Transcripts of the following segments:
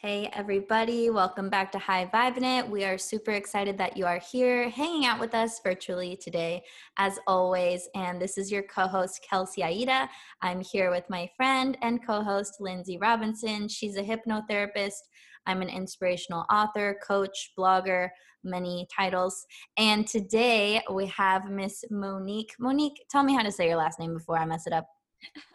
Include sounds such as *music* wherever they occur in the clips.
Hey, everybody, welcome back to High Vibe It. We are super excited that you are here hanging out with us virtually today, as always. And this is your co host, Kelsey Aida. I'm here with my friend and co host, Lindsay Robinson. She's a hypnotherapist. I'm an inspirational author, coach, blogger, many titles. And today we have Miss Monique. Monique, tell me how to say your last name before I mess it up.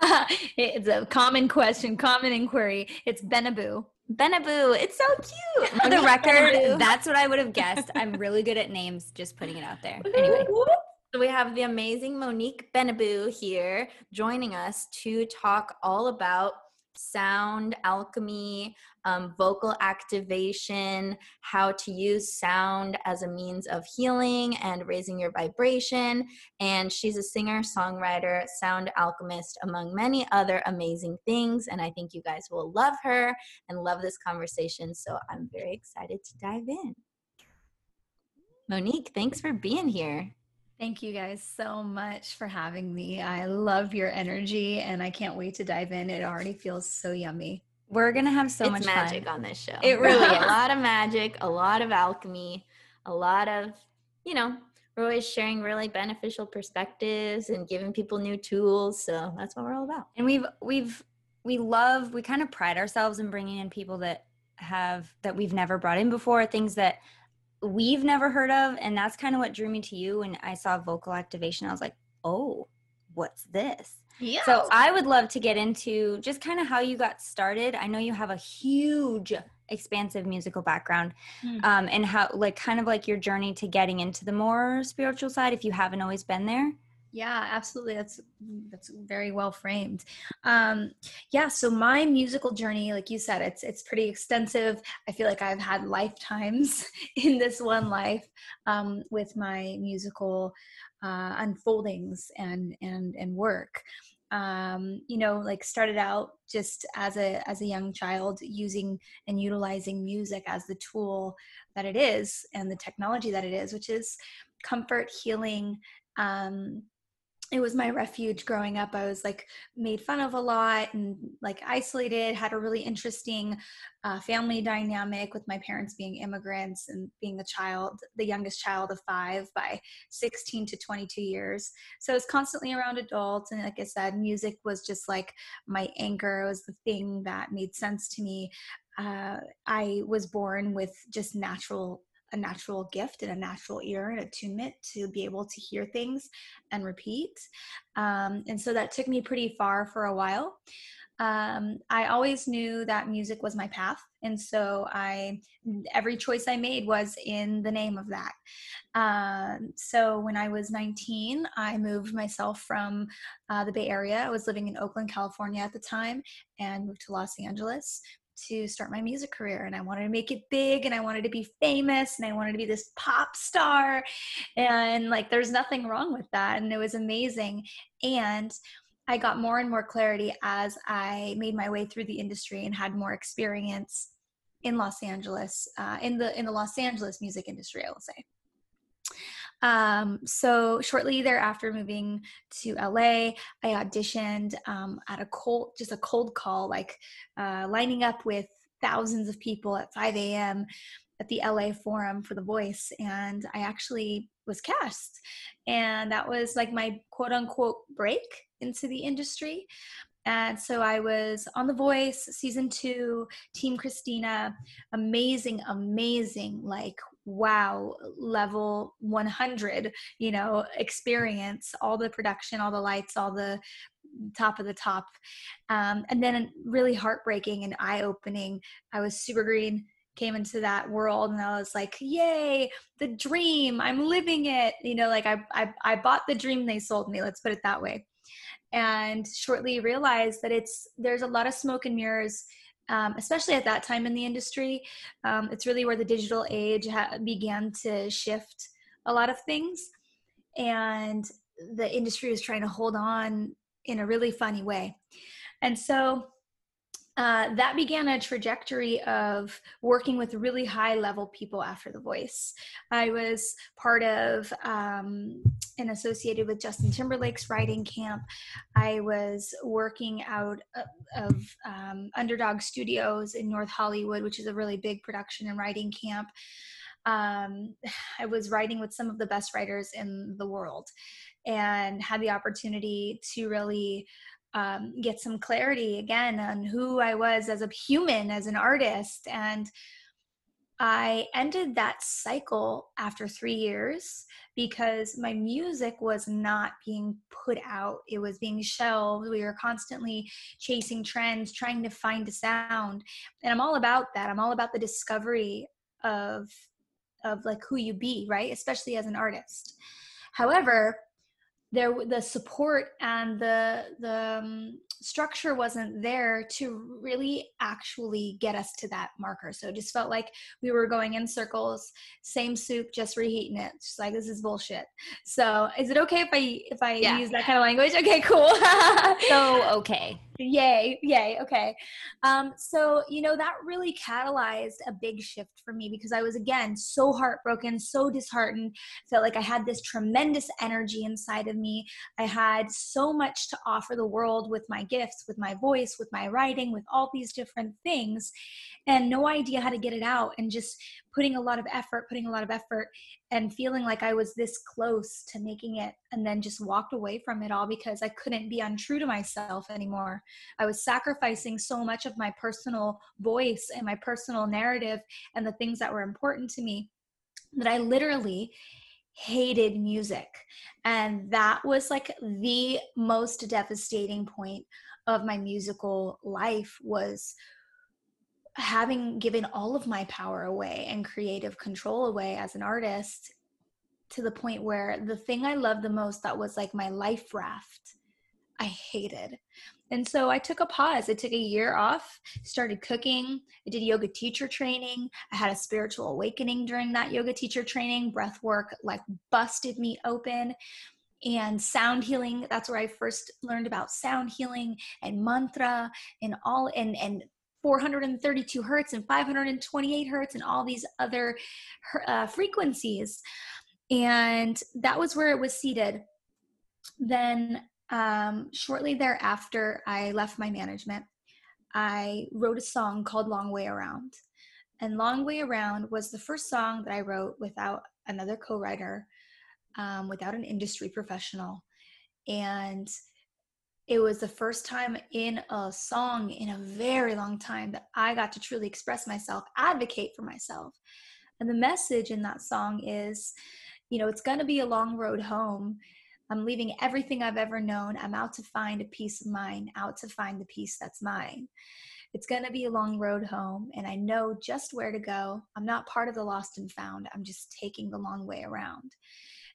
*laughs* it's a common question, common inquiry. It's Benabou. Benabou. It's so cute. For the record, Benabou. that's what I would have guessed. I'm really good at names, just putting it out there. *laughs* Anyway. So we have the amazing Monique Benabou here joining us to talk all about sound alchemy, um, vocal activation, how to use sound as a means of healing and raising your vibration. And she's a singer, songwriter, sound alchemist, among many other amazing things. And I think you guys will love her and love this conversation. So I'm very excited to dive in. Monique, thanks for being here. Thank you guys so much for having me. I love your energy and I can't wait to dive in. It already feels so yummy. We're going to have so it's much magic fun. on this show. It *laughs* really is. a lot of magic, a lot of alchemy, a lot of, you know, we're always sharing really beneficial perspectives and giving people new tools. So that's what we're all about. And we've, we've, we love, we kind of pride ourselves in bringing in people that have, that we've never brought in before, things that we've never heard of and that's kind of what drew me to you when i saw vocal activation i was like oh what's this yeah. so i would love to get into just kind of how you got started i know you have a huge expansive musical background mm. um, and how like kind of like your journey to getting into the more spiritual side if you haven't always been there yeah, absolutely. That's that's very well framed. Um, yeah, so my musical journey, like you said, it's it's pretty extensive. I feel like I've had lifetimes *laughs* in this one life um, with my musical uh, unfoldings and and and work. Um, you know, like started out just as a as a young child using and utilizing music as the tool that it is and the technology that it is, which is comfort, healing, um, it was my refuge growing up. I was like made fun of a lot and like isolated, had a really interesting uh, family dynamic with my parents being immigrants and being the child, the youngest child of five by 16 to 22 years. So I was constantly around adults. And like I said, music was just like my anchor, it was the thing that made sense to me. Uh, I was born with just natural a natural gift and a natural ear and attunement to be able to hear things and repeat. Um, and so that took me pretty far for a while. Um, I always knew that music was my path. And so I, every choice I made was in the name of that. Um, so when I was 19, I moved myself from uh, the Bay Area. I was living in Oakland, California at the time, and moved to Los Angeles to start my music career and I wanted to make it big and I wanted to be famous and I wanted to be this pop star and like there's nothing wrong with that and it was amazing and I got more and more clarity as I made my way through the industry and had more experience in Los Angeles uh, in the in the Los Angeles music industry I will say um, so shortly thereafter moving to LA, I auditioned um, at a cold, just a cold call, like uh, lining up with thousands of people at 5 a.m. at the LA Forum for The Voice, and I actually was cast, and that was like my quote unquote break into the industry. And so I was on The Voice season two, Team Christina, amazing, amazing, like wow level 100 you know experience all the production all the lights all the top of the top. Um, and then really heartbreaking and eye opening. I was super green, came into that world, and I was like, "Yay, the dream! I'm living it." You know, like I I, I bought the dream they sold me. Let's put it that way. And shortly realized that it's there's a lot of smoke and mirrors. Um, especially at that time in the industry, um, it's really where the digital age ha- began to shift a lot of things and the industry was trying to hold on in a really funny way. And so uh, that began a trajectory of working with really high level people after The Voice. I was part of um, and associated with Justin Timberlake's writing camp. I was working out of, um, Underdog Studios in North Hollywood, which is a really big production and writing camp. Um, *sighs* I was writing with some of the best writers in the world and had the opportunity to really um, get some clarity again on who I was as a human, as an artist. And I ended that cycle after three years because my music was not being put out. It was being shelved. We were constantly chasing trends, trying to find a sound. And I'm all about that. I'm all about the discovery of of like who you be, right? Especially as an artist. However, there the support and the the um, structure wasn't there to really actually get us to that marker. So it just felt like we were going in circles same soup just reheating it. Just like this is bullshit. So is it okay if i if i yeah. use that kind of language? Okay cool. *laughs* So okay yay yay okay. Um so you know that really catalyzed a big shift for me because i was again so heartbroken so disheartened felt like i had this tremendous energy inside of me. I had so much to offer the world with my gifts with my voice with my writing with all these different things and no idea how to get it out and just putting a lot of effort putting a lot of effort and feeling like i was this close to making it and then just walked away from it all because i couldn't be untrue to myself anymore. I was sacrificing so much of my personal voice and my personal narrative and the things that were important to me that i literally hated music. And that was like the most devastating point of my musical life was having given all of my power away and creative control away as an artist to the point where the thing I loved the most that was like my life raft, I hated. And so I took a pause. I took a year off, started cooking. I did yoga teacher training. I had a spiritual awakening during that yoga teacher training. Breath work like busted me open. And sound healing, that's where I first learned about sound healing and mantra and all and and 432 hertz and 528 hertz and all these other uh, frequencies. And that was where it was seated. Then, um, shortly thereafter, I left my management. I wrote a song called Long Way Around. And Long Way Around was the first song that I wrote without another co writer, um, without an industry professional. And it was the first time in a song in a very long time that I got to truly express myself, advocate for myself. And the message in that song is, you know, it's going to be a long road home. I'm leaving everything I've ever known. I'm out to find a peace of mind, out to find the peace that's mine. It's going to be a long road home, and I know just where to go. I'm not part of the lost and found. I'm just taking the long way around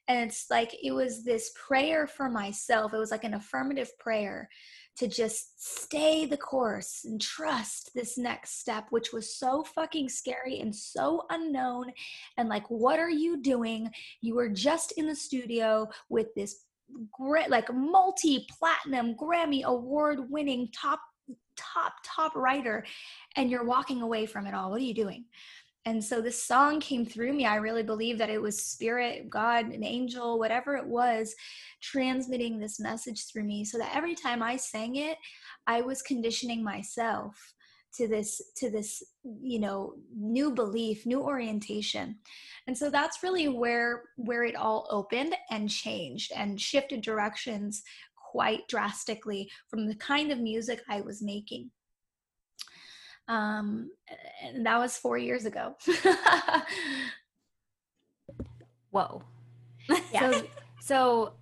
and it's like it was this prayer for myself. It was like an affirmative prayer to just stay the course and trust this next step which was so fucking scary and so unknown. And like what are you doing? You were just in the studio with this great like multi platinum grammy award winning top top top writer and you're walking away from it all. What are you doing and so this song came through me. I really believe that it was spirit, God, an angel, whatever it was, transmitting this message through me so that every time I sang it, I was conditioning myself to this to this you know new belief new orientation and so that's really where where it all opened and changed and shifted directions quite drastically from the kind of music i was making um, and that was four years ago. *laughs* Whoa. *laughs* Yeah. So, so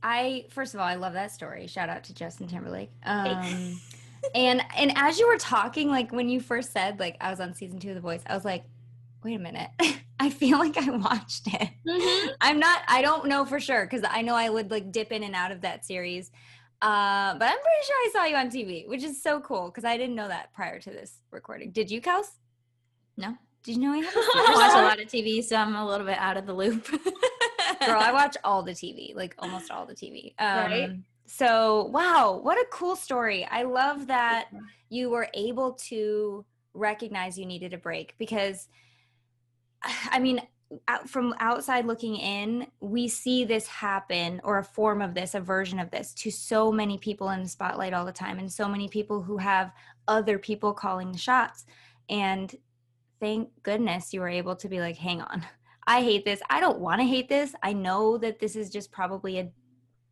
I first of all, I love that story. Shout out to Justin Timberlake. Um, *laughs* and and as you were talking, like when you first said like I was on season two of The Voice, I was like, wait a minute. I feel like I watched it. Mm-hmm. I'm not. I don't know for sure because I know I would like dip in and out of that series. Uh, but I'm pretty sure I saw you on TV, which is so cool because I didn't know that prior to this recording. Did you, Kels? No. Did you know I have? *laughs* I watch a lot of TV, so I'm a little bit out of the loop. *laughs* Girl, I watch all the TV, like almost all the TV. Um, right. So, wow, what a cool story. I love that you were able to recognize you needed a break because, *sighs* I mean, from outside looking in, we see this happen or a form of this, a version of this to so many people in the spotlight all the time, and so many people who have other people calling the shots. And thank goodness you were able to be like, hang on, I hate this. I don't want to hate this. I know that this is just probably a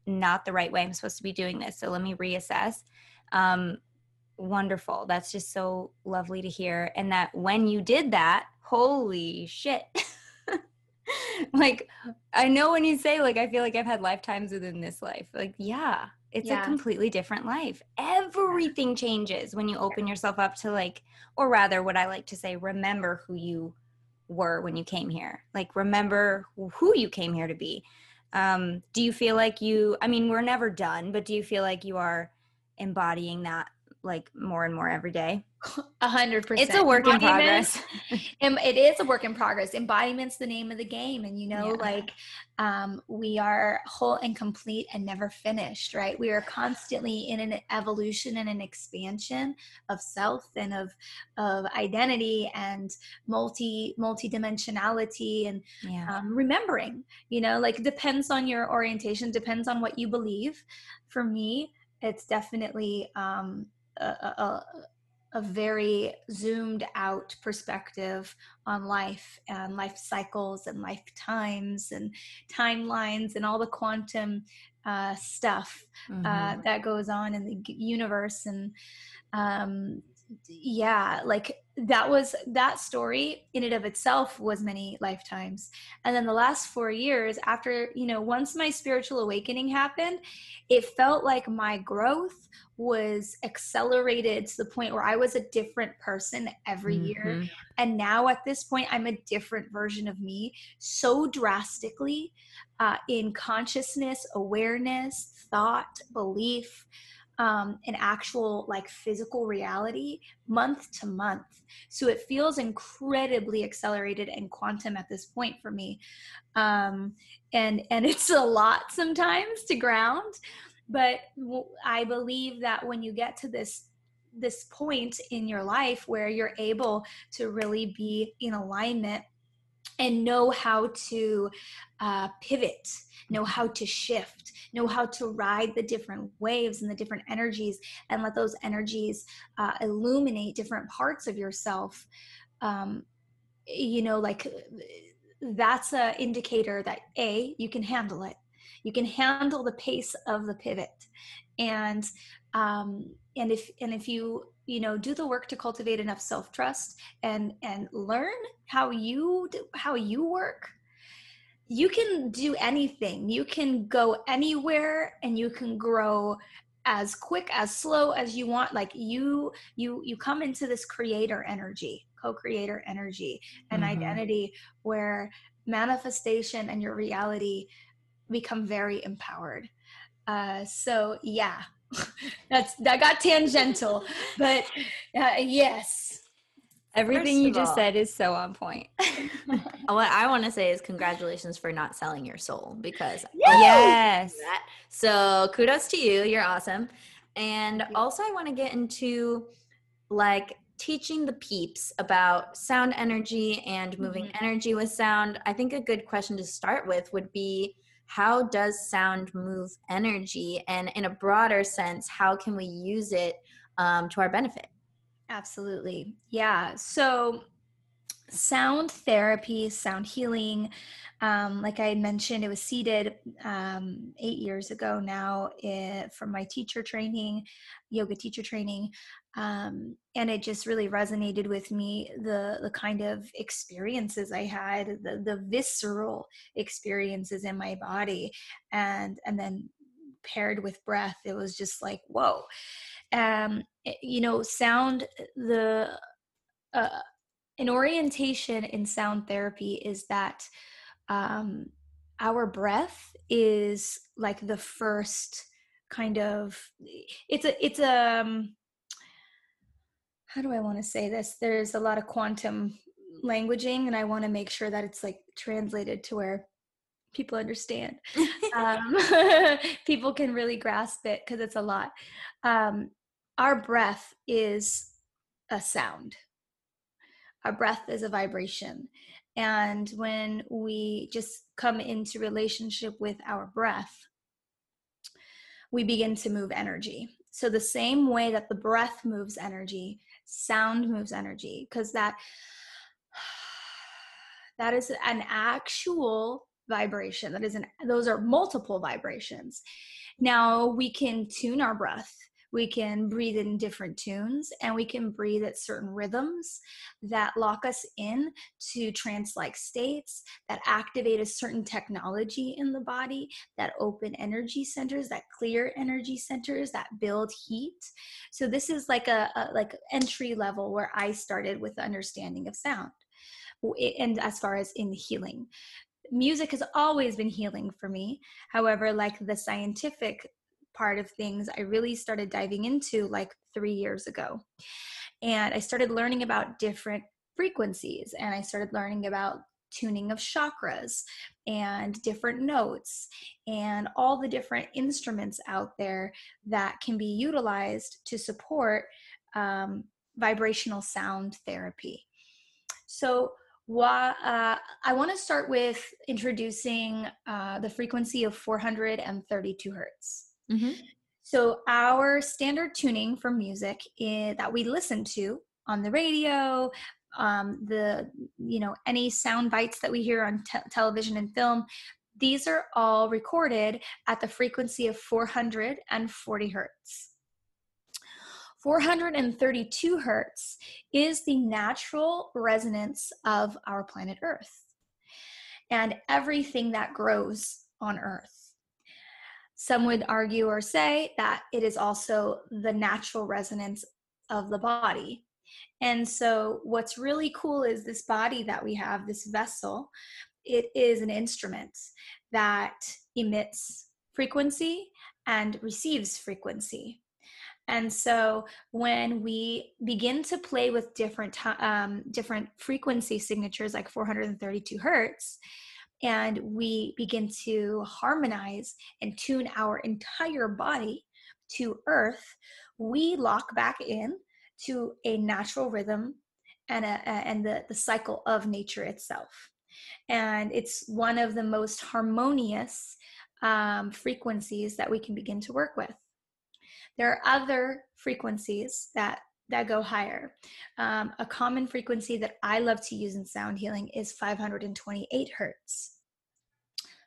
not the right way I'm supposed to be doing this. So let me reassess. Um, wonderful. That's just so lovely to hear. And that when you did that, holy shit. *laughs* *laughs* like I know when you say like I feel like I've had lifetimes within this life. Like yeah, it's yeah. a completely different life. Everything changes when you open yourself up to like or rather what I like to say remember who you were when you came here. Like remember who you came here to be. Um do you feel like you I mean we're never done, but do you feel like you are embodying that like more and more every day? A hundred percent. It's a work in progress. *laughs* it is a work in progress. Embodiment's the name of the game. And you know, yeah. like um, we are whole and complete and never finished, right? We are constantly in an evolution and an expansion of self and of of identity and multi multi-dimensionality and yeah. um, remembering, you know, like depends on your orientation, depends on what you believe. For me, it's definitely um a, a, a very zoomed out perspective on life and life cycles and lifetimes and timelines and all the quantum uh, stuff uh, mm-hmm. uh, that goes on in the universe and um, yeah like that was that story in and of itself was many lifetimes and then the last four years after you know once my spiritual awakening happened it felt like my growth was accelerated to the point where i was a different person every mm-hmm. year and now at this point i'm a different version of me so drastically uh, in consciousness awareness thought belief um, an actual like physical reality month to month. So it feels incredibly accelerated and quantum at this point for me. Um, and and *laughs* it's a lot sometimes to ground, but I believe that when you get to this this point in your life where you're able to really be in alignment and know how to uh, pivot, know how to shift, know how to ride the different waves and the different energies, and let those energies uh, illuminate different parts of yourself. Um, you know, like that's an indicator that A, you can handle it. You can handle the pace of the pivot. And um, and if and if you you know do the work to cultivate enough self-trust and and learn how you do, how you work. You can do anything. You can go anywhere and you can grow as quick as slow as you want. Like you you you come into this creator energy co-creator energy and mm-hmm. identity where manifestation and your reality become very empowered. Uh so yeah That's that got tangential, but uh, yes. Everything you just all, said is so on point. *laughs* what I want to say is congratulations for not selling your soul because yes. So kudos to you. You're awesome. And also I want to get into like teaching the peeps about sound energy and moving mm-hmm. energy with sound. I think a good question to start with would be how does sound move energy? And in a broader sense how can we use it um, to our benefit? Absolutely. Yeah. So sound therapy sound healing. Um, like i mentioned it was seeded um, eight years ago now it, eh, from my teacher training yoga teacher training. Um, and it just really resonated with me the the kind of experiences I had the the visceral experiences in my body. And and then paired with breath it was just like whoa. Um eh, you know sound the uh, an orientation in sound therapy is that um our breath is like the first kind of it's a it's a um, how do I want to say this? There's a lot of quantum languaging, and I want to make sure that it's like translated to where people understand. *laughs* um, *laughs* people can really grasp it because it's a lot. Um, our breath is a sound. Our breath is a vibration. And when we just come into relationship with our breath, we begin to move energy. So, the same way that the breath moves energy, sound moves energy, because that *sighs* that is an actual vibration that is an those are multiple vibrations now we can tune our breath we can breathe in different tunes and we can breathe at certain rhythms that lock us in to trance like states that activate a certain technology in the body that open energy centers that clear energy centers that build heat. So this is like a, a like entry level where i started with the understanding of sound and as far as in healing. Music has always been healing for me. However like the scientific part of things I really started diving into like three years ago. And I started learning about different frequencies and I started learning about tuning of chakras and different notes and all the different instruments out there that can be utilized to support um, vibrational sound therapy. So, uh, I want to start with introducing uh, the frequency of 432 hertz. Mm-hmm. So, our standard tuning for music is, that we listen to on the radio, um, the you know any sound bites that we hear on te- television and film, these are all recorded at the frequency of 440 hertz. 432 hertz is the natural resonance of our planet Earth and everything that grows on Earth. Some would argue or say that it is also the natural resonance of the body. And so, what's really cool is this body that we have, this vessel, it is an instrument that emits frequency and receives frequency. And so when we begin to play with different um, different frequency signatures like 432 hertz, and we begin to harmonize and tune our entire body to earth, we lock back in to a natural rhythm and, a, and the, the cycle of nature itself. And it's one of the most harmonious um, frequencies that we can begin to work with. There are other frequencies that that go higher. Um, a common frequency that I love to use in sound healing is 528 hertz.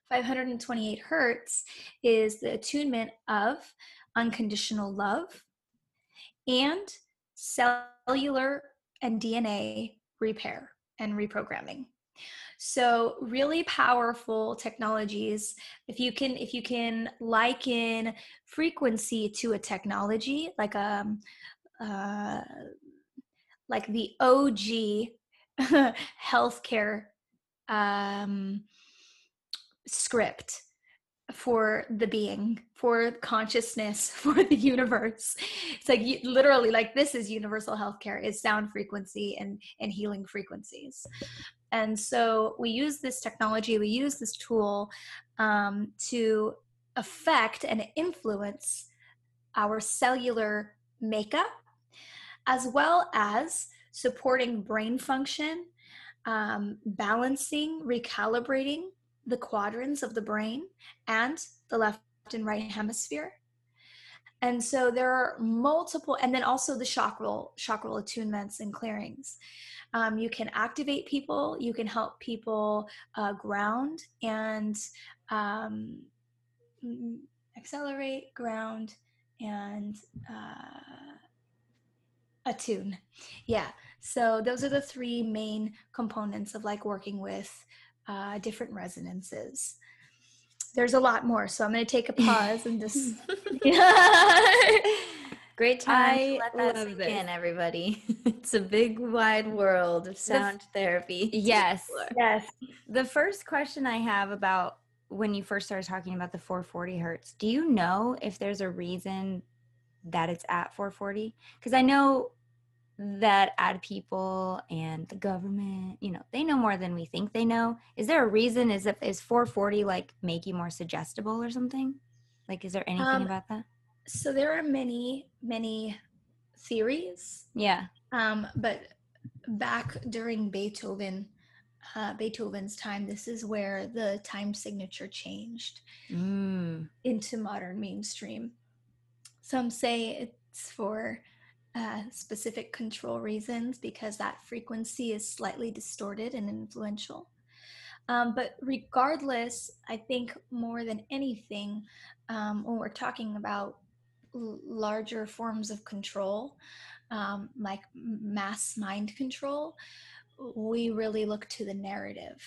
528 hertz is the attunement of unconditional love and cellular and DNA repair and reprogramming so really powerful technologies if you can if you can liken frequency to a technology like um uh, like the og *laughs* healthcare um script for the being for consciousness *laughs* for the universe. It's like literally like this is universal healthcare. Is sound frequency and and healing frequencies. And so we use this technology we use this tool um, to affect and influence our cellular makeup as well as supporting brain function um, balancing recalibrating the quadrants of the brain and the left and right hemisphere. And so there are multiple, and then also the chakral, chakral attunements and clearings. Um, you can activate people, you can help people uh, ground and um, accelerate, ground, and uh, attune. Yeah. So those are the three main components of like working with uh, different resonances. there's a lot more. So I'm going to take a *laughs* pause and just. *laughs* Great time. I let that sink in, everybody. *laughs* It's a big, wide world of sound the, therapy. Yes. Yes. The first question I have about when you first started talking about the 440 hertz, do you know if there's a reason that it's at 440? Because I know that ad people and the government, you know, they know more than we think they know. Is there a reason? Is it is 440 like make you more suggestible or something? Like, is there anything um, about that? So there are many, many theories. Yeah. Um, but back during Beethoven, uh, Beethoven's time, this is where the time signature changed mm. into modern mainstream. Some say it's for uh, specific control reasons because that frequency is slightly distorted and influential. Um, but regardless, I think more than anything, um, when we're talking about l- larger forms of control, um, like mass mind control, we really look to the narrative.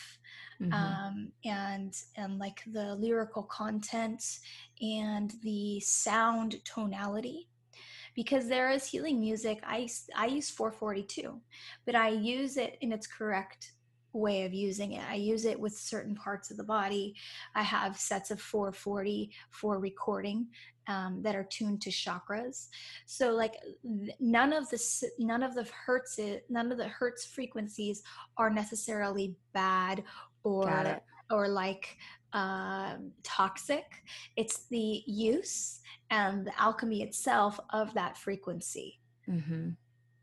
Mm-hmm. Um, and and like the lyrical content and the sound tonality because there is healing music i i use 442 but i use it in its correct way of using it. I use it with certain parts of the body. I have sets of 440 for recording um, that are tuned to chakras. So like none of the none of the hertz none of the hertz frequencies are necessarily bad or or like uh, toxic. It's the use and the alchemy itself of that frequency. Mm-hmm.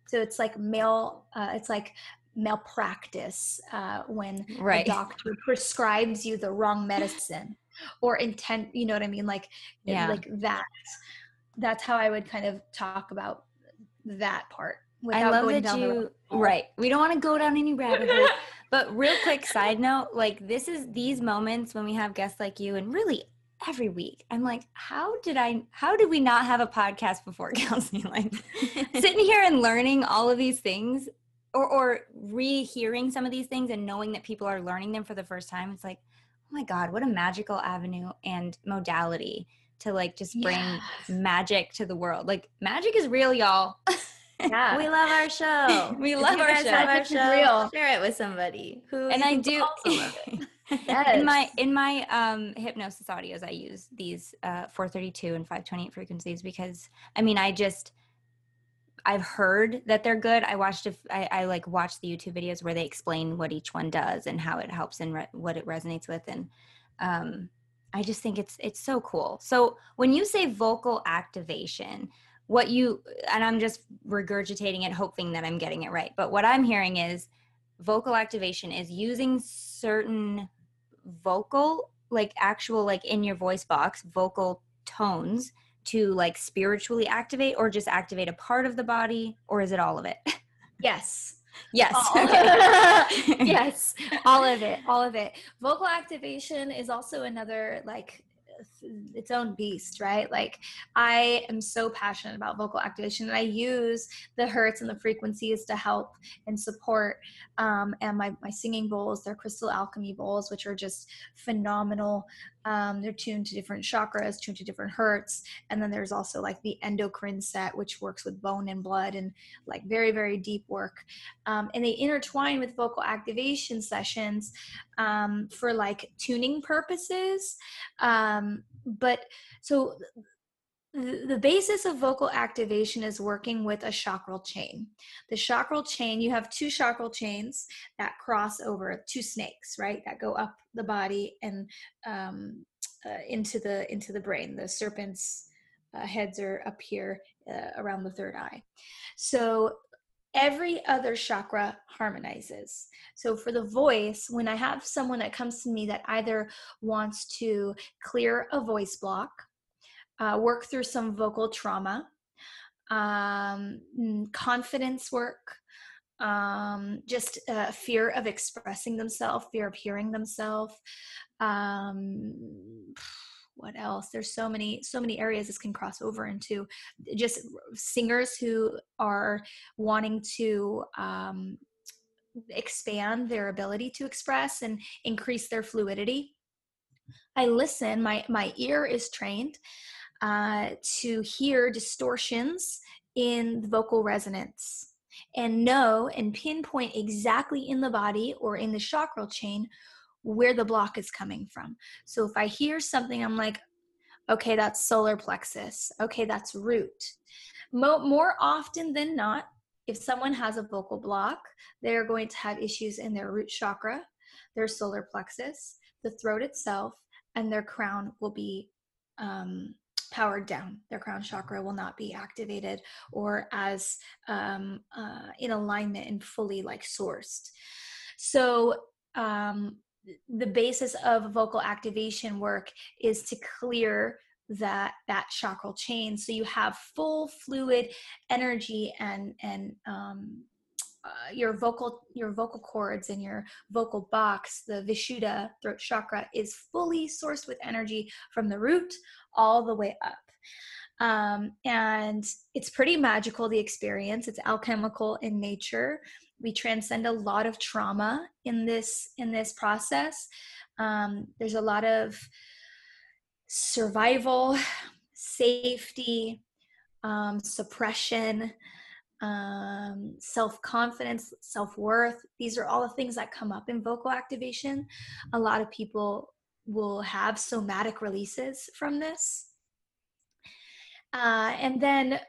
So it's like male, uh, it's like malpractice uh, when right. a doctor prescribes you the wrong medicine or intent, you know what I mean? Like, yeah. like that. That's how I would kind of talk about that part. I love that you, right. We don't want to go down any *laughs* rabbit hole. but real quick side note, like this is these moments when we have guests like you and really every week. I'm like, how did I, how did we not have a podcast before *laughs* counseling? Like *laughs* sitting here and learning all of these things or, or rehearing some of these things and knowing that people are learning them for the first time. It's like, oh my God, what a magical avenue and modality to like just bring yes. magic to the world. Like magic is real, y'all. Yeah. *laughs* we love our show. *laughs* we love our show. Love our show. Real. Share it with somebody who and I do *laughs* yes. in my in my um, hypnosis audios, I use these uh, 432 and 528 frequencies because I mean, I just I've heard that they're good. I watched if I, I, like watched the YouTube videos where they explain what each one does and how it helps and re- what it resonates with, and um, I just think it's it's so cool. So when you say vocal activation, what you and I'm just regurgitating it, hoping that I'm getting it right. But what I'm hearing is vocal activation is using certain vocal like actual like in your voice box vocal tones to like spiritually activate or just activate a part of the body or is it all of it *laughs* yes yes okay. *laughs* yes all of it all of it vocal activation is also another like its own beast, right? Like I am so passionate about vocal activation and I use the hertz and the frequencies to help and support. Um, and my, my singing bowls, they're crystal alchemy bowls, which are just phenomenal. Um, they're tuned to different chakras, tuned to different hertz. And then there's also like the endocrine set, which works with bone and blood and like very, very deep work. Um, and they intertwine with vocal activation sessions um, for like tuning purposes. Um, but so the basis of vocal activation is working with a chakral chain. The chakral chain, you have two chakral chains that cross over two snakes, right? That go up the body and um, uh, into the into the brain. The serpent's uh, heads are up here uh, around the third eye. So every other chakra harmonizes. So for the voice, when I have someone that comes to me that either wants to clear a voice block, uh, work through some vocal trauma, um, confidence work, um, just uh, fear of expressing themselves, fear of hearing themselves. Um, what else there's so many so many areas this can cross over into just singers who are wanting to um, expand their ability to express and increase their fluidity I listen. My my ear is trained uh, to hear distortions in the vocal resonance and know and pinpoint exactly in the body or in the chakra chain where the block is coming from. So if I hear something, I'm like, okay, that's solar plexus. Okay, that's root. Mo- more often than not, if someone has a vocal block, they're going to have issues in their root chakra, their solar plexus, the throat itself, and their crown will be um, powered down. Their crown chakra will not be activated or as um, uh, in alignment and fully like sourced. So um, the basis of vocal activation work is to clear that that chakral chain so you have full fluid energy and and um, uh, your vocal your vocal cords and your vocal box the vishuddha throat chakra is fully sourced with energy from the root all the way up. Um, and it's pretty magical the experience. It's alchemical in nature. We transcend a lot of trauma in this in this process. Um, there's a lot of survival safety um, suppression um, self-confidence self-worth these are all the things that come up in vocal activation. A lot of people will have somatic releases from this. Uh, and then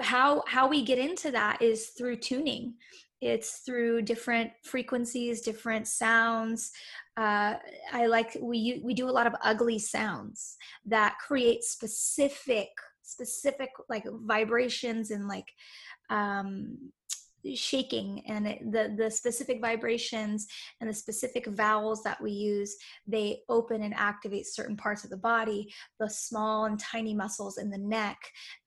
how how we get into that is through tuning. It's through different frequencies different sounds. Uh, i like we we do a lot of ugly sounds that create specific specific like vibrations and like um shaking and it, the the specific vibrations and the specific vowels that we use they open and activate certain parts of the body the small and tiny muscles in the neck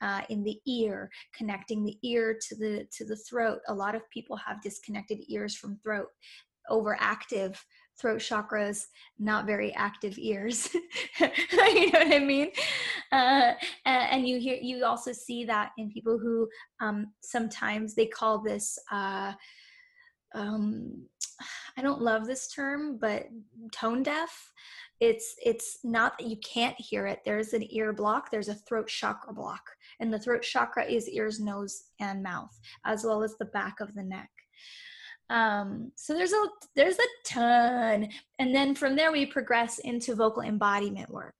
uh, in the ear connecting the ear to the to the throat. A lot of people have disconnected ears from throat overactive throat chakras, not very active ears. *laughs* you know what I mean? Uh, and you hear, you also see that in people who um, sometimes they call this. Uh, um, I don't love this term, but tone deaf. It's it's not that you can't hear it. There's an ear block. There's a throat chakra block, and the throat chakra is ears, nose, and mouth, as well as the back of the neck. Um, so there's a there's a ton, and then from there we progress into vocal embodiment work,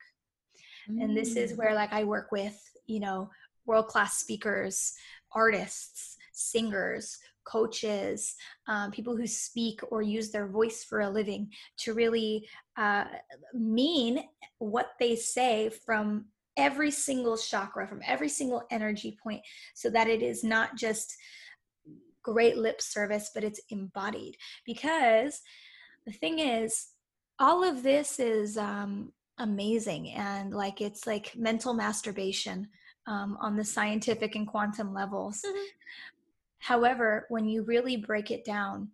mm. and this is where like I work with you know world class speakers, artists, singers, coaches, um, people who speak or use their voice for a living to really uh, mean what they say from every single chakra, from every single energy point, so that it is not just great lip service, but it's embodied. Because the thing is, all of this is um, amazing and like it's like mental masturbation um, on the scientific and quantum levels. Mm-hmm. However, when you really break it down,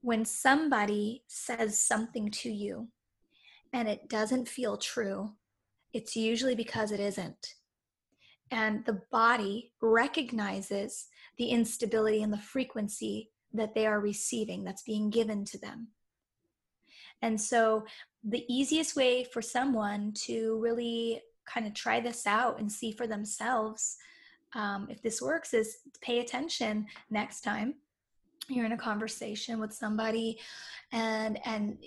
when somebody says something to you and it doesn't feel true, it's usually because it isn't. And the body recognizes the instability and the frequency that they are receiving that's being given to them. And so, the easiest way for someone to really kind of try this out and see for themselves um, if this works is pay attention next time you're in a conversation with somebody and and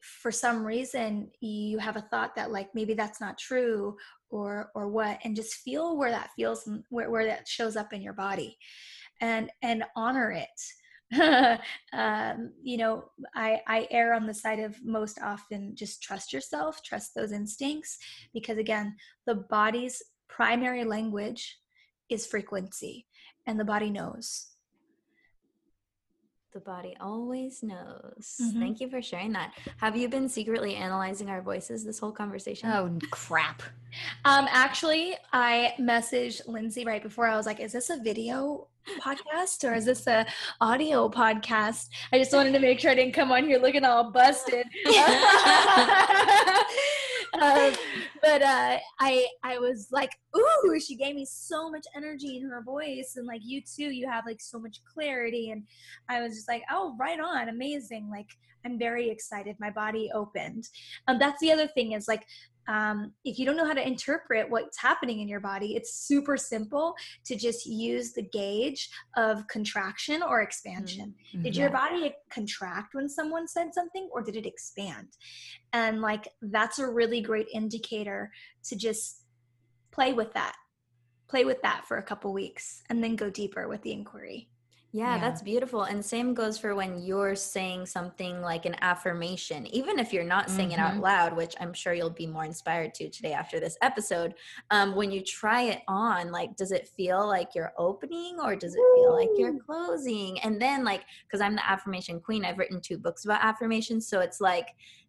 for some reason you have a thought that like maybe that's not true or or what and just feel where that feels where, where that shows up in your body and and honor it. *laughs* Um, you know I, I err on the side of most often just trust yourself trust those instincts because again the body's primary language is frequency and the body knows the body always knows. Mm-hmm. Thank you for sharing that. Have you been secretly analyzing our voices this whole conversation? Oh crap. Um actually I messaged Lindsay right before I was like, is this a video podcast or is this a audio podcast? I just wanted to make sure I didn't come on here looking all busted. *laughs* *laughs* um, but uh, I I was like, ooh, she gave me so much energy in her voice, and like you too, you have like so much clarity, and I was just like, oh, right on, amazing. Like I'm very excited. My body opened. Um, that's the other thing is like um, if you don't know how to interpret what's happening in your body, it's super simple to just use the gauge of contraction or expansion. Mm-hmm. Did your body contract when someone said something or did it expand? And like that's a really great indicator to just play with that. Play with that for a couple weeks and then go deeper with the inquiry. Yeah, yeah, that's beautiful. And same goes for when you're saying something like an affirmation, even if you're not saying mm-hmm. it out mm-hmm. loud, which I'm sure you'll be more inspired to today after this episode. Um, when you try it on, like, does it feel like you're opening or does it feel like you're closing? And then, like, because I'm the affirmation queen, I've written two books about affirmations. So it's like,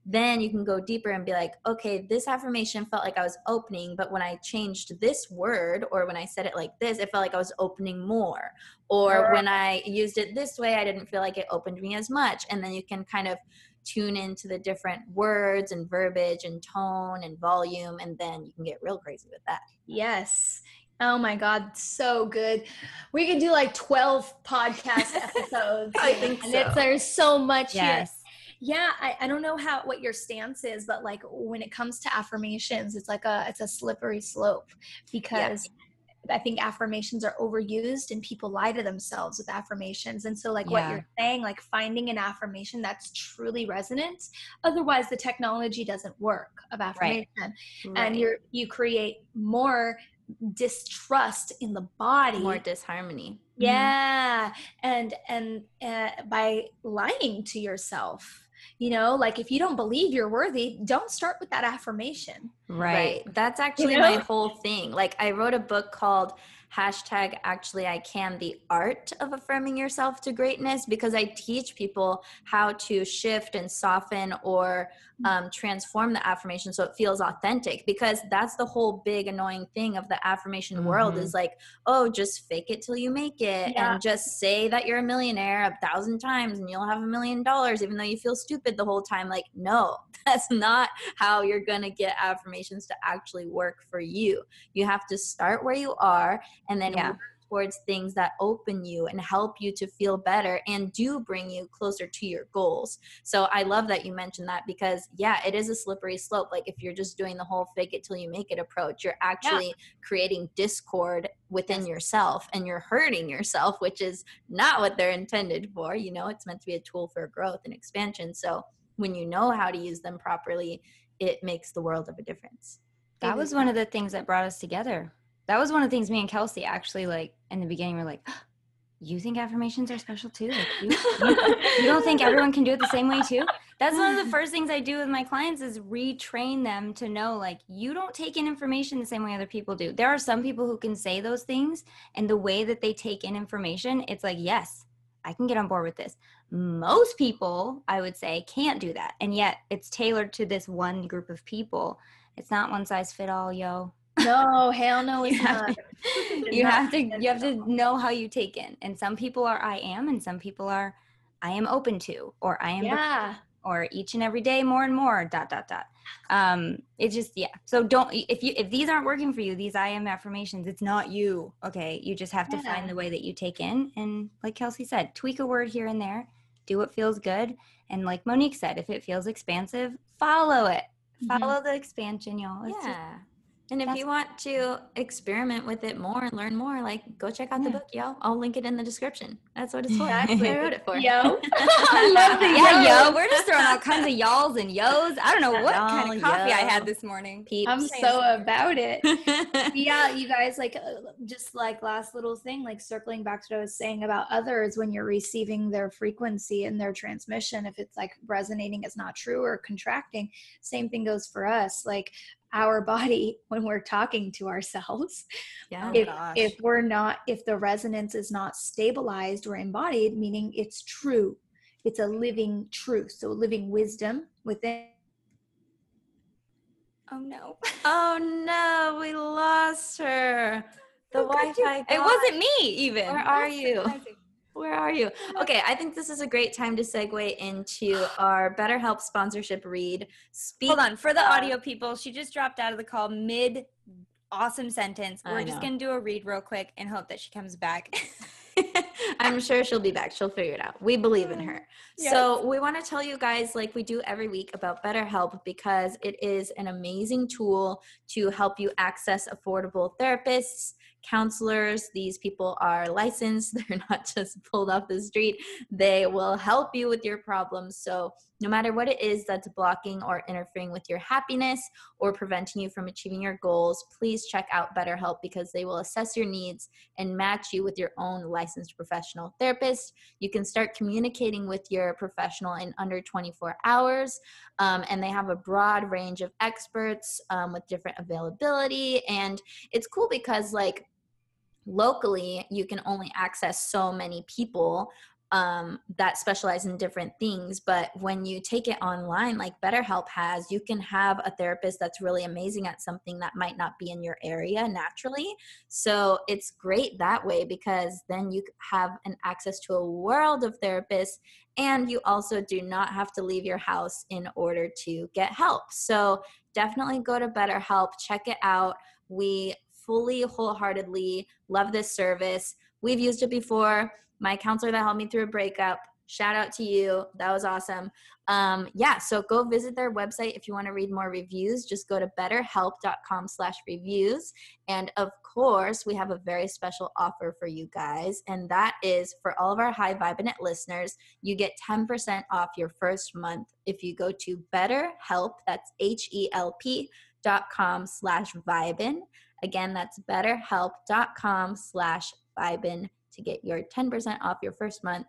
then you can go deeper and be like, okay, this affirmation felt like I was opening, but when I changed this word or when I said it like this, it felt like I was opening more. Or when I used it this way, I didn't feel like it opened me as much. And then you can kind of tune into the different words and verbiage and tone and volume, and then you can get real crazy with that. Yes. Oh my God, so good. We could do like 12 podcast *laughs* episodes. I think so. And there's so much yes. Here yeah I, I don't know how what your stance is but like when it comes to affirmations it's like a it's a slippery slope because yeah. I think affirmations are overused and people lie to themselves with affirmations. And so, like yeah. what you're saying, like finding an affirmation that's truly resonant. Otherwise, the technology doesn't work of affirmation, right. and right. you're you create more distrust in the body, more disharmony. Yeah, mm-hmm. and and uh, by lying to yourself you know like if you don't believe you're worthy don't start with that affirmation right, right. that's actually you know? my whole thing like i wrote a book called hashtag actually I can the art of affirming yourself to greatness because I teach people how to shift and soften or. Um, transform the affirmation so it feels authentic because that's the whole big annoying thing of the affirmation mm-hmm. world is like oh just fake it till you make it yeah. and just say that you're a millionaire a thousand times and you'll have a million dollars even though you feel stupid the whole time like no *laughs* that's not how you're gonna get affirmations to actually work for you you have to start where you are and then yeah. Towards things that open you and help you to feel better and do bring you closer to your goals. So I love that you mentioned that because yeah, it is a slippery slope. Like if you're just doing the whole fake it till you make it approach, you're actually yeah. creating discord within yes. yourself and you're hurting yourself, which is not what they're intended for. You know, it's meant to be a tool for growth and expansion. So when you know how to use them properly, it makes the world of a difference. That was one of the things that brought us together that was one of the things me and Kelsey actually like in the beginning were like, you think affirmations are special too? Like, you, you, don't think everyone can do it the same way too? That's one of the first things I do with my clients is retrain them to know like you don't take in information the same way other people do. There are some people who can say those things and the way that they take in information, it's like, yes, I can get on board with this. Most people, I would say, can't do that. And yet it's tailored to this one group of people. It's not one size fit all, yo. No, hell no, *laughs* it's not. *laughs* you have to you have to know how you take in. And some people are I am and some people are I am open to or I am yeah. or each and every day more and more dot dot dot. Um it's just yeah. So don't if you if these aren't working for you, these I am affirmations, it's not you. Okay. You just have to yeah. find the way that you take in and like Kelsey said, tweak a word here and there, do what feels good. And like Monique said, if it feels expansive, follow it. Mm-hmm. Follow the expansion, y'all. It's yeah. Just, and if That's you want to experiment with it more and learn more, like go check out yeah. the book, yo. I'll link it in the description. That's what it's for. That's *laughs* what I wrote it for. Yo. *laughs* *laughs* I love the yeah, yo. We're just throwing all kinds of y'alls and yos. I don't know what kind of coffee yo. I had this morning. Peeps. I'm so about it. yeah, you guys, like, uh, just like last little thing, like circling back to what I was saying about others when you're receiving their frequency and their transmission, if it's like resonating it's not true or contracting, same thing goes for us. Like, our body *laughs* when we're talking to ourselves. Yeah. If, oh if we're not, if the resonance is not stabilized or embodied, meaning it's true, it's a living truth. So living wisdom within. Oh no. oh no, we lost her. The oh, Wi Fi. It wasn't me even. Where are you? Where are you? Okay, I think this is a great time to segue into *sighs* our BetterHelp sponsorship read. Speak Hold on, for the audio people, she just dropped out of the call mid awesome sentence. We're just going to do a read real quick and hope that she comes back. *laughs* I'm sure she'll be back. She'll figure it out. We believe in her. Yes. So, we want to tell you guys, like we do every week, about BetterHelp because it is an amazing tool to help you access affordable therapists counselors. These people are licensed, *laughs* they're not just pulled off the street. They will help you with your problems. So, no matter what it is that's blocking or interfering with your happiness or preventing you from achieving your goals, please check out BetterHelp because they will assess your needs and match you with your own licensed professional therapist. You can start communicating with your professional in under 24 hours, um, and they have a broad range of experts um, with different availability. And it's cool because, like, locally you can only access so many people um, that specialize in different things. But when you take it online, like BetterHelp has, you can have a therapist that's really amazing at something that might not be in your area naturally. So it's great that way because then you have an access to a world of therapists and you also do not have to leave your house in order to get help. So definitely go to BetterHelp, check it out. We fully, wholeheartedly love this service. We've used it before. My counselor that helped me through a breakup, shout out to you. That was awesome. Um, yeah, so go visit their website if you want to read more reviews. Just go to betterhelp.com slash reviews. And of course, we have a very special offer for you guys. And that is for all of our High Vibin' It listeners, you get 10% off your first month if you go to betterhelp, that's H-E-L-P dot com slash vibin. Again, that's betterhelp.com slash Vibin to get your 10% off your first month.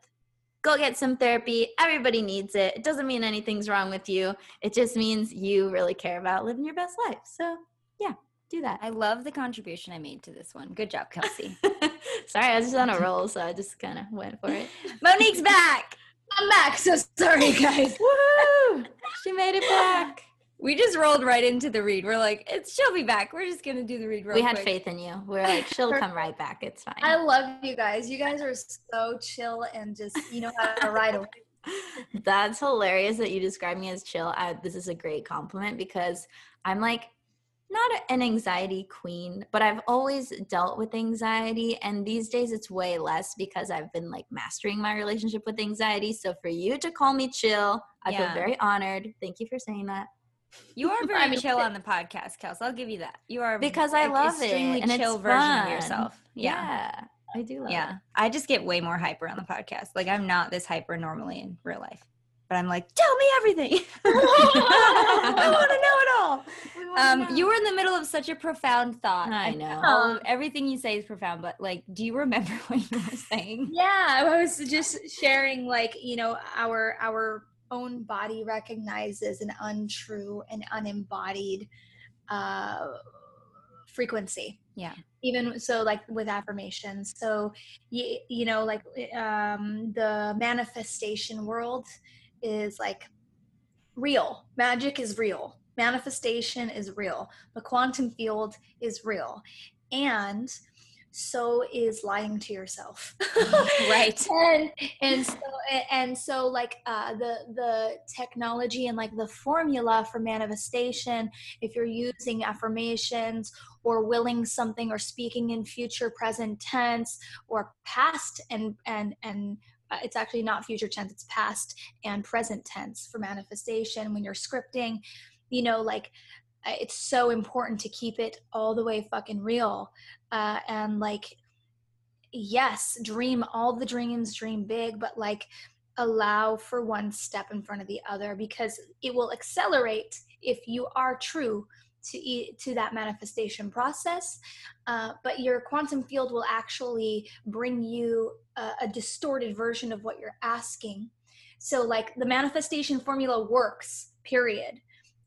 Go get some therapy. Everybody needs it. It doesn't mean anything's wrong with you. It just means you really care about living your best life. So, yeah, do that. I love the contribution I made to this one. Good job, Kelsey. *laughs* sorry, I was just on a roll, so I just kind of went for it. *laughs* Monique's back. I'm back. So sorry, guys. Woohoo! *laughs* She made it back. We just rolled right into the read. We're like, it's she'll be back. We're just gonna do the read. we had quick. faith in you. We're like, *laughs* she'll come right back. It's fine. I love you guys. You guys are so chill and just you know how to ride away. *laughs* That's hilarious that you describe me as chill. I, this is a great compliment because I'm like not an anxiety queen, but I've always dealt with anxiety. And these days it's way less because I've been like mastering my relationship with anxiety. So for you to call me chill, I yeah. feel very honored. Thank you for saying that. You are *laughs* very chill on the podcast, Kels. I'll give you that. You are because I love it. And chill version fun. of yourself. Yeah. yeah. I do Yeah. It. I just get way more hyper on the podcast. Like I'm not this hyper normally in real life. But I'm like, tell me everything. *laughs* *laughs* I want to know it all. Um. You were in the middle of such a profound thought. I know. All, everything you say is profound, but like, do you remember what you were saying? Yeah, I was just sharing, like, you know, our our own body recognizes an untrue and unembodied uh, frequency. Yeah. Even so, like with affirmations. So, you, you know, like um, the manifestation world is like real. Magic is real. Manifestation is real. The quantum field is real. And so is lying to yourself. *laughs* Right. *laughs* And and so and so like uh the the technology and like the formula for manifestation if you're using affirmations or willing something or speaking in future present tense or past and and and uh, it's actually not future tense it's past and present tense for manifestation when you're scripting you know like it's so important to keep it all the way fucking real. Uh, and like yes dream all the dreams dream big but like allow for one step in front of the other because it will accelerate if you are true to to that manifestation process. Uh, but your quantum field will actually bring you a, a distorted version of what you're asking. So like the manifestation formula works period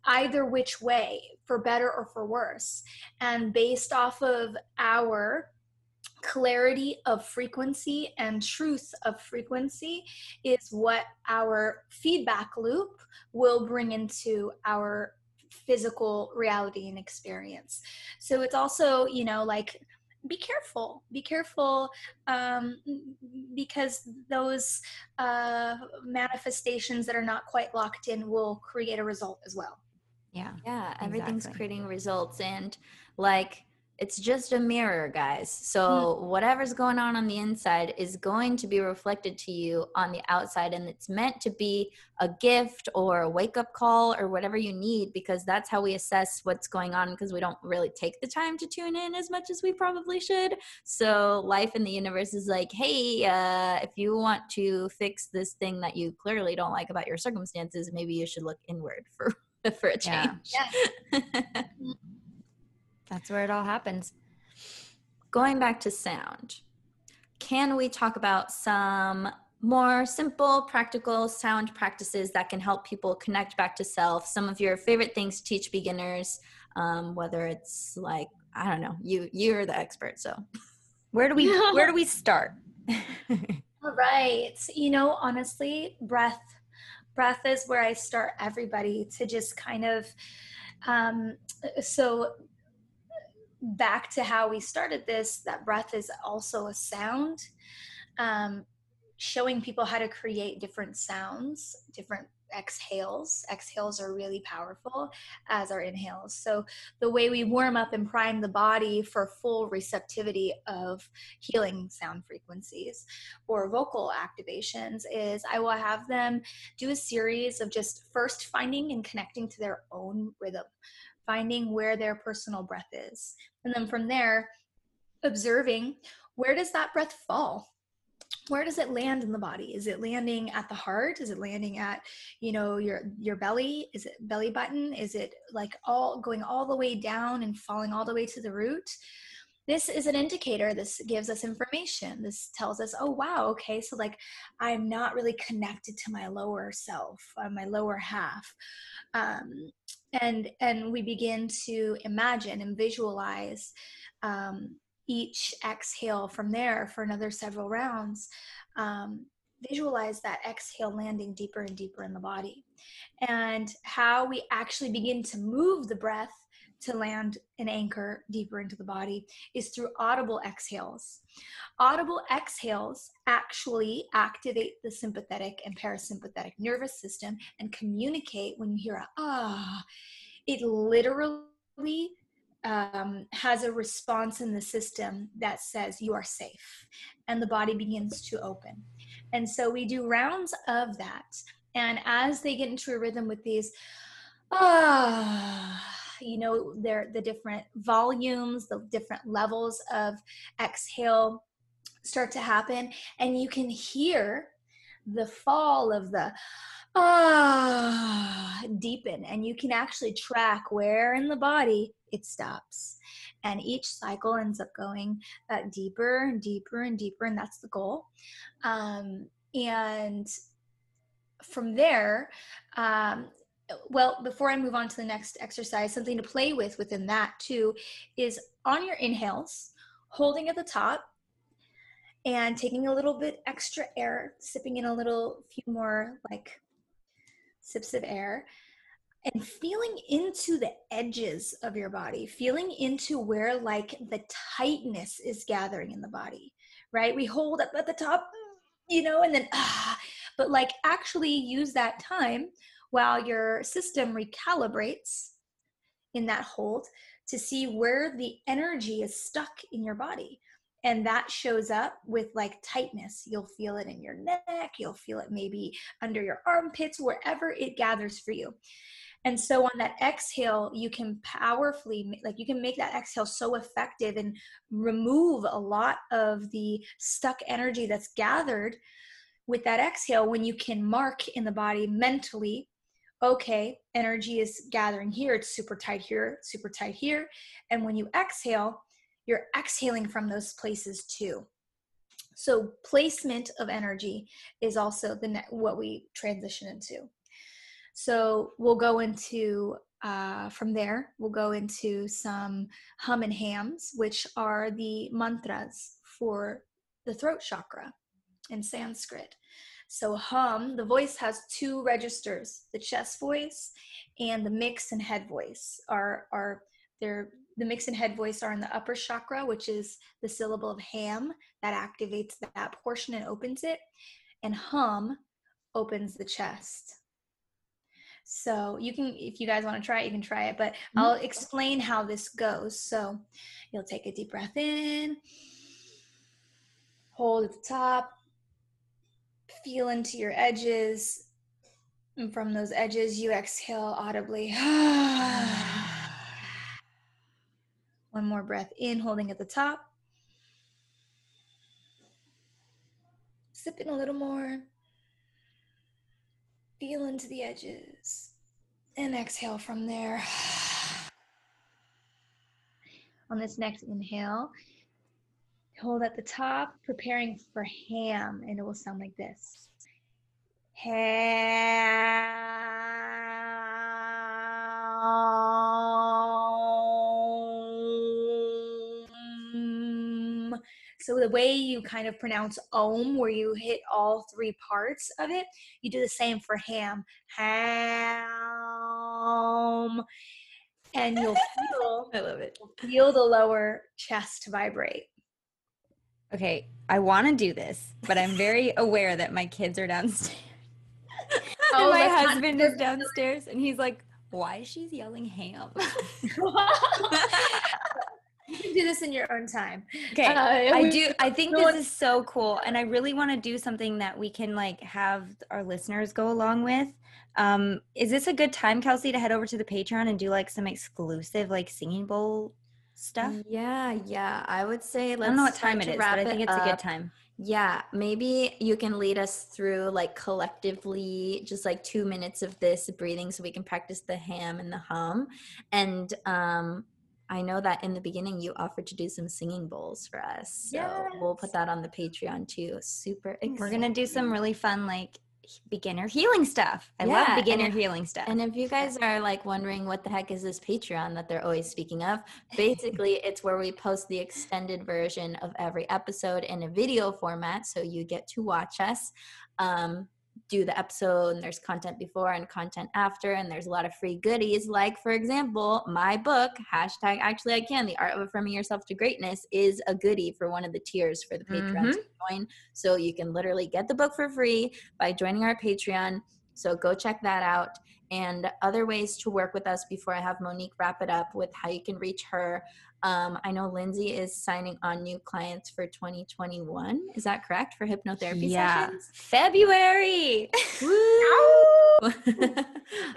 either which way for better or for worse. And based off of our clarity of frequency and truth of frequency is what our feedback loop will bring into our physical reality and experience. So it's also you know like be careful be careful um, because those uh, manifestations that are not quite locked in will create a result as well yeah yeah everything's exactly. creating results and like it's just a mirror guys so mm. whatever's going on on the inside is going to be reflected to you on the outside and it's meant to be a gift or a wake up call or whatever you need because that's how we assess what's going on because we don't really take the time to tune in as much as we probably should so life in the universe is like hey uh, if you want to fix this thing that you clearly don't like about your circumstances maybe you should look inward *laughs* for *laughs* for a change yeah. yeah. *laughs* That's where it all happens. Going back to sound, can we talk about some more simple, practical sound practices that can help people connect back to self? Some of your favorite things to teach beginners, um, whether it's like I don't know, you you're the expert, so where do we where do we *laughs* start? All right, you know, honestly, breath breath is where I start everybody to just kind of um, so back to how we started this that breath is also a sound um, showing people how to create different sounds different exhales exhales are really powerful as our inhales so the way we warm up and prime the body for full receptivity of healing sound frequencies or vocal activations is i will have them do a series of just first finding and connecting to their own rhythm finding where their personal breath is. And then from there, observing where does that breath fall? Where does it land in the body? Is it landing at the heart? Is it landing at, you know, your your belly? Is it belly button? Is it like all going all the way down and falling all the way to the root? this is an indicator this gives us information this tells us oh wow okay so like i'm not really connected to my lower self uh, my lower half um, and and we begin to imagine and visualize um, each exhale from there for another several rounds um, visualize that exhale landing deeper and deeper in the body and how we actually begin to move the breath to land and anchor deeper into the body is through audible exhales. Audible exhales actually activate the sympathetic and parasympathetic nervous system and communicate when you hear a ah. It literally um, has a response in the system that says you are safe, and the body begins to open. And so we do rounds of that. And as they get into a rhythm with these, ah, you know there the different volumes the different levels of exhale start to happen and you can hear the fall of the ah deepen and you can actually track where in the body it stops. And each cycle ends up going uh, deeper and deeper and deeper and that's the goal. Um, and from there um, well, before I move on to the next exercise, something to play with within that too is on your inhales, holding at the top and taking a little bit extra air, sipping in a little few more like sips of air and feeling into the edges of your body, feeling into where like the tightness is gathering in the body, right? We hold up at the top, you know, and then ah, but like actually use that time while your system recalibrates in that hold to see where the energy is stuck in your body. And that shows up with like tightness. You'll feel it in your neck, you'll feel it maybe under your armpits, wherever it gathers for you. And so on that exhale, you can powerfully, like you can make that exhale so effective and remove a lot of the stuck energy that's gathered with that exhale when you can mark in the body mentally okay, energy is gathering here, it's super tight here, super tight here. And when you exhale, you're exhaling from those places too. So placement of energy is also the ne- what we transition into. So we'll go into uh, from there. We'll go into some hum and hams, which are the mantras for the throat chakra in Sanskrit. So hum, the voice has two registers, the chest voice and the mix and head voice are are they're the mix and head voice are in the upper chakra, which is the syllable of ham that activates that portion and opens it, and hum opens the chest. So you can, if you guys want to try it, you can try it, but mm-hmm. I'll explain how this goes. So you'll take a deep breath in, hold at the top, feel into your edges. And from those edges, you exhale audibly. *sighs* One more breath in, holding at the top. Sipping a little more. Feel into the edges. And exhale from there. *sighs* On this next inhale, hold at the top, preparing for ham, and it will sound like this. Ham. So the way you kind of pronounce om, where you hit all three parts of it, you do the same for ham. Ham. And you'll *laughs* feel I love it. Feel the lower chest vibrate. Okay, I want to do this, but I'm very aware that my kids are downstairs. *laughs* oh, my husband is downstairs and he's like, why is she yelling ham? *laughs* you can do this in your own time. Okay. Uh, I do I think this is so cool and I really want to do something that we can like have our listeners go along with. Um is this a good time Kelsey to head over to the Patreon and do like some exclusive like singing bowl stuff? Yeah, yeah. I would say let's I don't know what time it is, but I think it's up. a good time. Yeah, maybe you can lead us through like collectively just like 2 minutes of this breathing so we can practice the ham and the hum. And um I know that in the beginning you offered to do some singing bowls for us. So yes. we'll put that on the Patreon too. Super exciting. We're going to do some really fun like beginner healing stuff. I yeah, love beginner if, healing stuff. And if you guys are like wondering what the heck is this Patreon that they're always speaking of, *laughs* basically it's where we post the extended version of every episode in a video format so you get to watch us. Um, do the episode and there's content before and content after and there's a lot of free goodies. Like for example my book hashtag actually i can the art of affirming yourself to greatness is a goodie for one of the tiers for the patreon mm-hmm. to join. So you can literally get the book for free by joining our patreon. So go check that out and other ways to work with us before i have monique wrap it up with how you can reach her um, I know Lindsay is signing on new clients for 2021. Is that correct for hypnotherapy yeah. sessions? February. *laughs* *laughs* Let's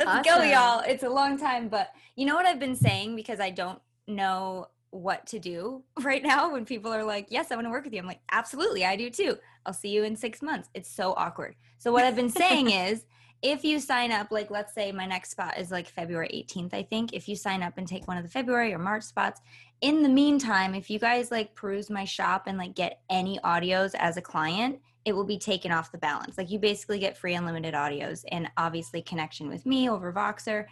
awesome. go, y'all. It's a long time, but you know what I've been saying because I don't know what to do *laughs* right now when people are like, Yes, I want to work with you. I'm like, Absolutely, I do too. I'll see you in six months. It's so awkward. So, what I've been saying is, if you sign up, like let's say my next spot is like February 18th, I think. If you sign up and take one of the February or March spots, in the meantime, if you guys like peruse my shop and like get any audios as a client, it will be taken off the balance. Like you basically get free unlimited audios and obviously connection with me over Voxer.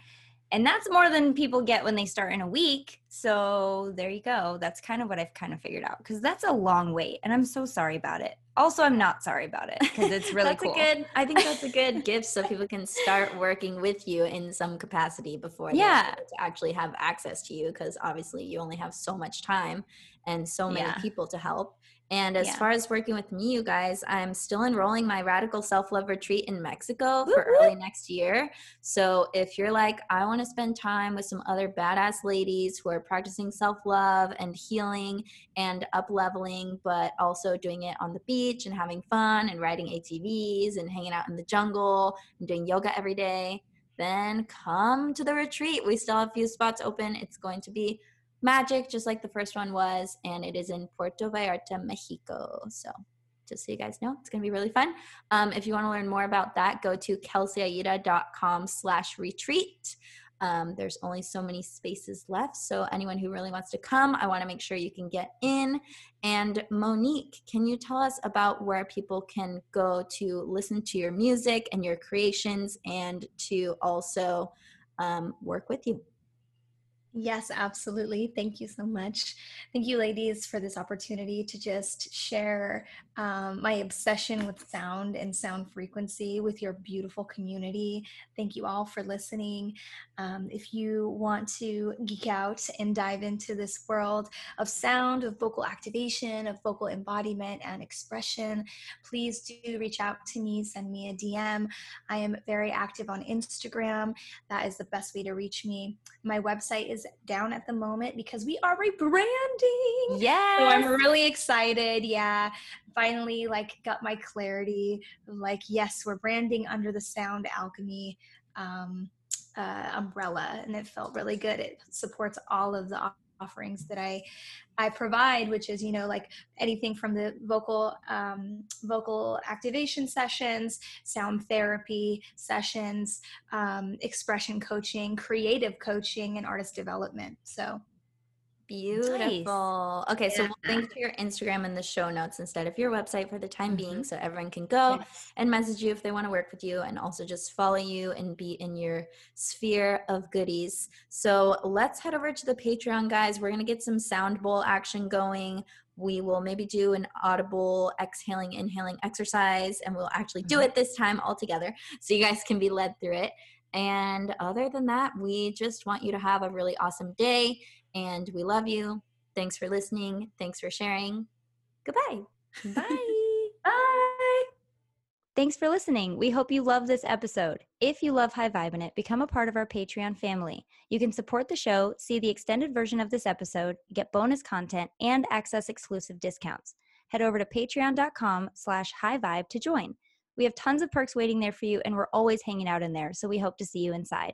And that's more than people get when they start in a week. So there you go. That's kind of what I've kind of figured out because that's a long wait. And I'm so sorry about it. Also, I'm not sorry about it because it's really that's cool. A good, I think that's a good *laughs* gift so people can start working with you in some capacity before yeah. to actually have access to you because obviously you only have so much time and so many yeah. people to help. And as yeah. far as working with me, you guys, I'm still enrolling my radical self love retreat in Mexico for early next year. So if you're like, I want to spend time with some other badass ladies who are practicing self love and healing and up leveling, but also doing it on the beach and having fun and riding ATVs and hanging out in the jungle and doing yoga every day, then come to the retreat. We still have a few spots open. It's going to be magic, just like the first one was, and it is in Puerto Vallarta, Mexico. So just so you guys know, it's going to be really fun. Um, if you want to learn more about that, go to kelseyaida.com slash retreat. Um, there's only so many spaces left. So anyone who really wants to come, I want to make sure you can get in. And Monique, can you tell us about where people can go to listen to your music and your creations and to also um, work with you? Yes, absolutely. Thank you so much. Thank you, ladies, for this opportunity to just share um, my obsession with sound and sound frequency with your beautiful community. Thank you all for listening. Um, if you want to geek out and dive into this world of sound, of vocal activation, of vocal embodiment and expression, please do reach out to me, send me a DM. I am very active on Instagram. That is the best way to reach me. My website is down at the moment because we are rebranding. Yeah. So I'm really excited. Yeah. Finally, like, got my clarity. Like, yes, we're branding under the Sound Alchemy um, uh, umbrella, and it felt really good. It supports all of the offerings that I I provide, which is you know like anything from the vocal um, vocal activation sessions, sound therapy sessions, um, expression coaching, creative coaching, and artist development. So Beautiful. Nice. Okay, so we'll link to your Instagram in the show notes instead of your website for the time mm-hmm. being so everyone can go yes. and message you if they want to work with you and also just follow you and be in your sphere of goodies. So let's head over to the Patreon, guys. We're going to get some sound bowl action going. We will maybe do an audible exhaling, inhaling exercise, and we'll actually do mm-hmm. it this time all together so you guys can be led through it. And other than that, we just want you to have a really awesome day and we love you. Thanks for listening. Thanks for sharing. Goodbye. Bye. *laughs* Bye. Thanks for listening. We hope you love this episode. If you love High Vibin' It, become a part of our Patreon family. You can support the show, see the extended version of this episode, get bonus content, and access exclusive discounts. Head over to patreon.com slash high vibe to join. We have tons of perks waiting there for you, and we're always hanging out in there, so we hope to see you inside.